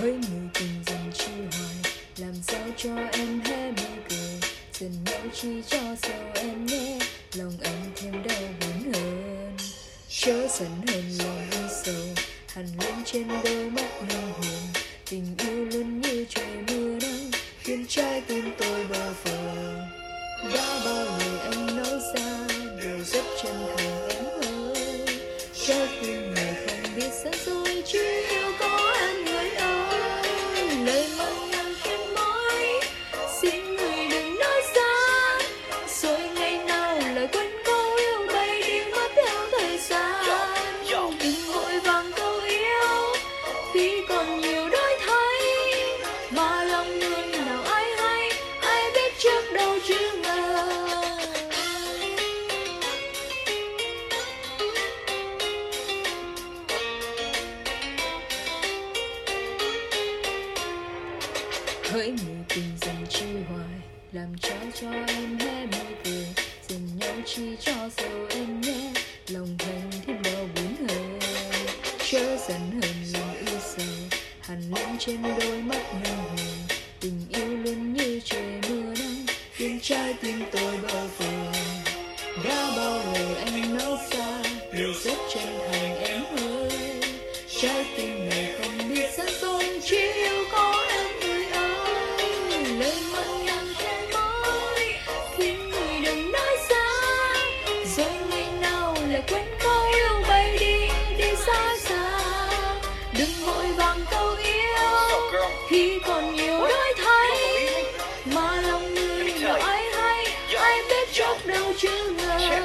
với người tình dần chi hoài. Làm sao cho em hé môi cười? Dần nhau chi cho sâu em nhé. Lòng anh thêm đau buồn hơn. Chớ dần hơn lòng yêu sầu. Hằn lên trên đôi mắt linh hồn. Tình yêu luôn như trời mưa nắng khiến trái tim tôi bơ phờ đã bao lời anh nói ra, đều rất chân thành em ơi. Trái tim này không biết sẵn rồi hỡi người tình dần chi hoài, làm trao cho em hé môi cười dần nhau chi cho sầu em nhé, lòng thành thêm bao bốn hơn chớ dần hơn lòng yêu sầu hằn lên trên đôi mắt nồng hồn tình yêu luôn như trời mưa nắng, khiến trái tim tôi bao phủ đã bao lời anh nói xa đều rất chân thành em ơi. Trái tim này lòng người nào ai hay ai biết trước đâu chứ ngờ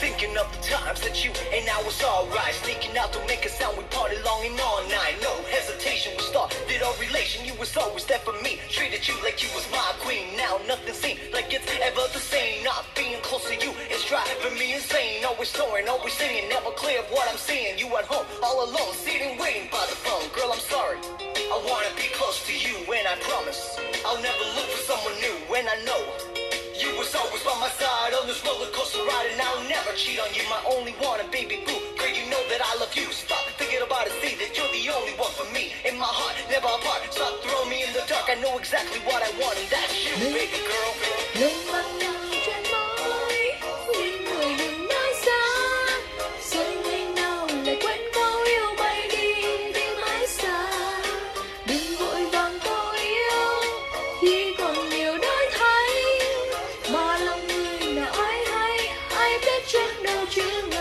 Thinking of the times that you and I was alright. Sneaking out to make a sound, we party long and all night. No hesitation, we started our relation. You was always there for me. Treated you like you was my queen. Now nothing seems like it's ever the same. Not being close to you is driving me insane. Always snoring, always singing, never clear of what I'm seeing. You at home, all alone, sitting only wanna be big boo. Girl, you know that I love you. Stop thinking about it, see that you're the only one for me. In my heart, never apart. Stop throwing me in the dark. I know exactly what I want, and that's you, baby girl. girl. you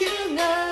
you know.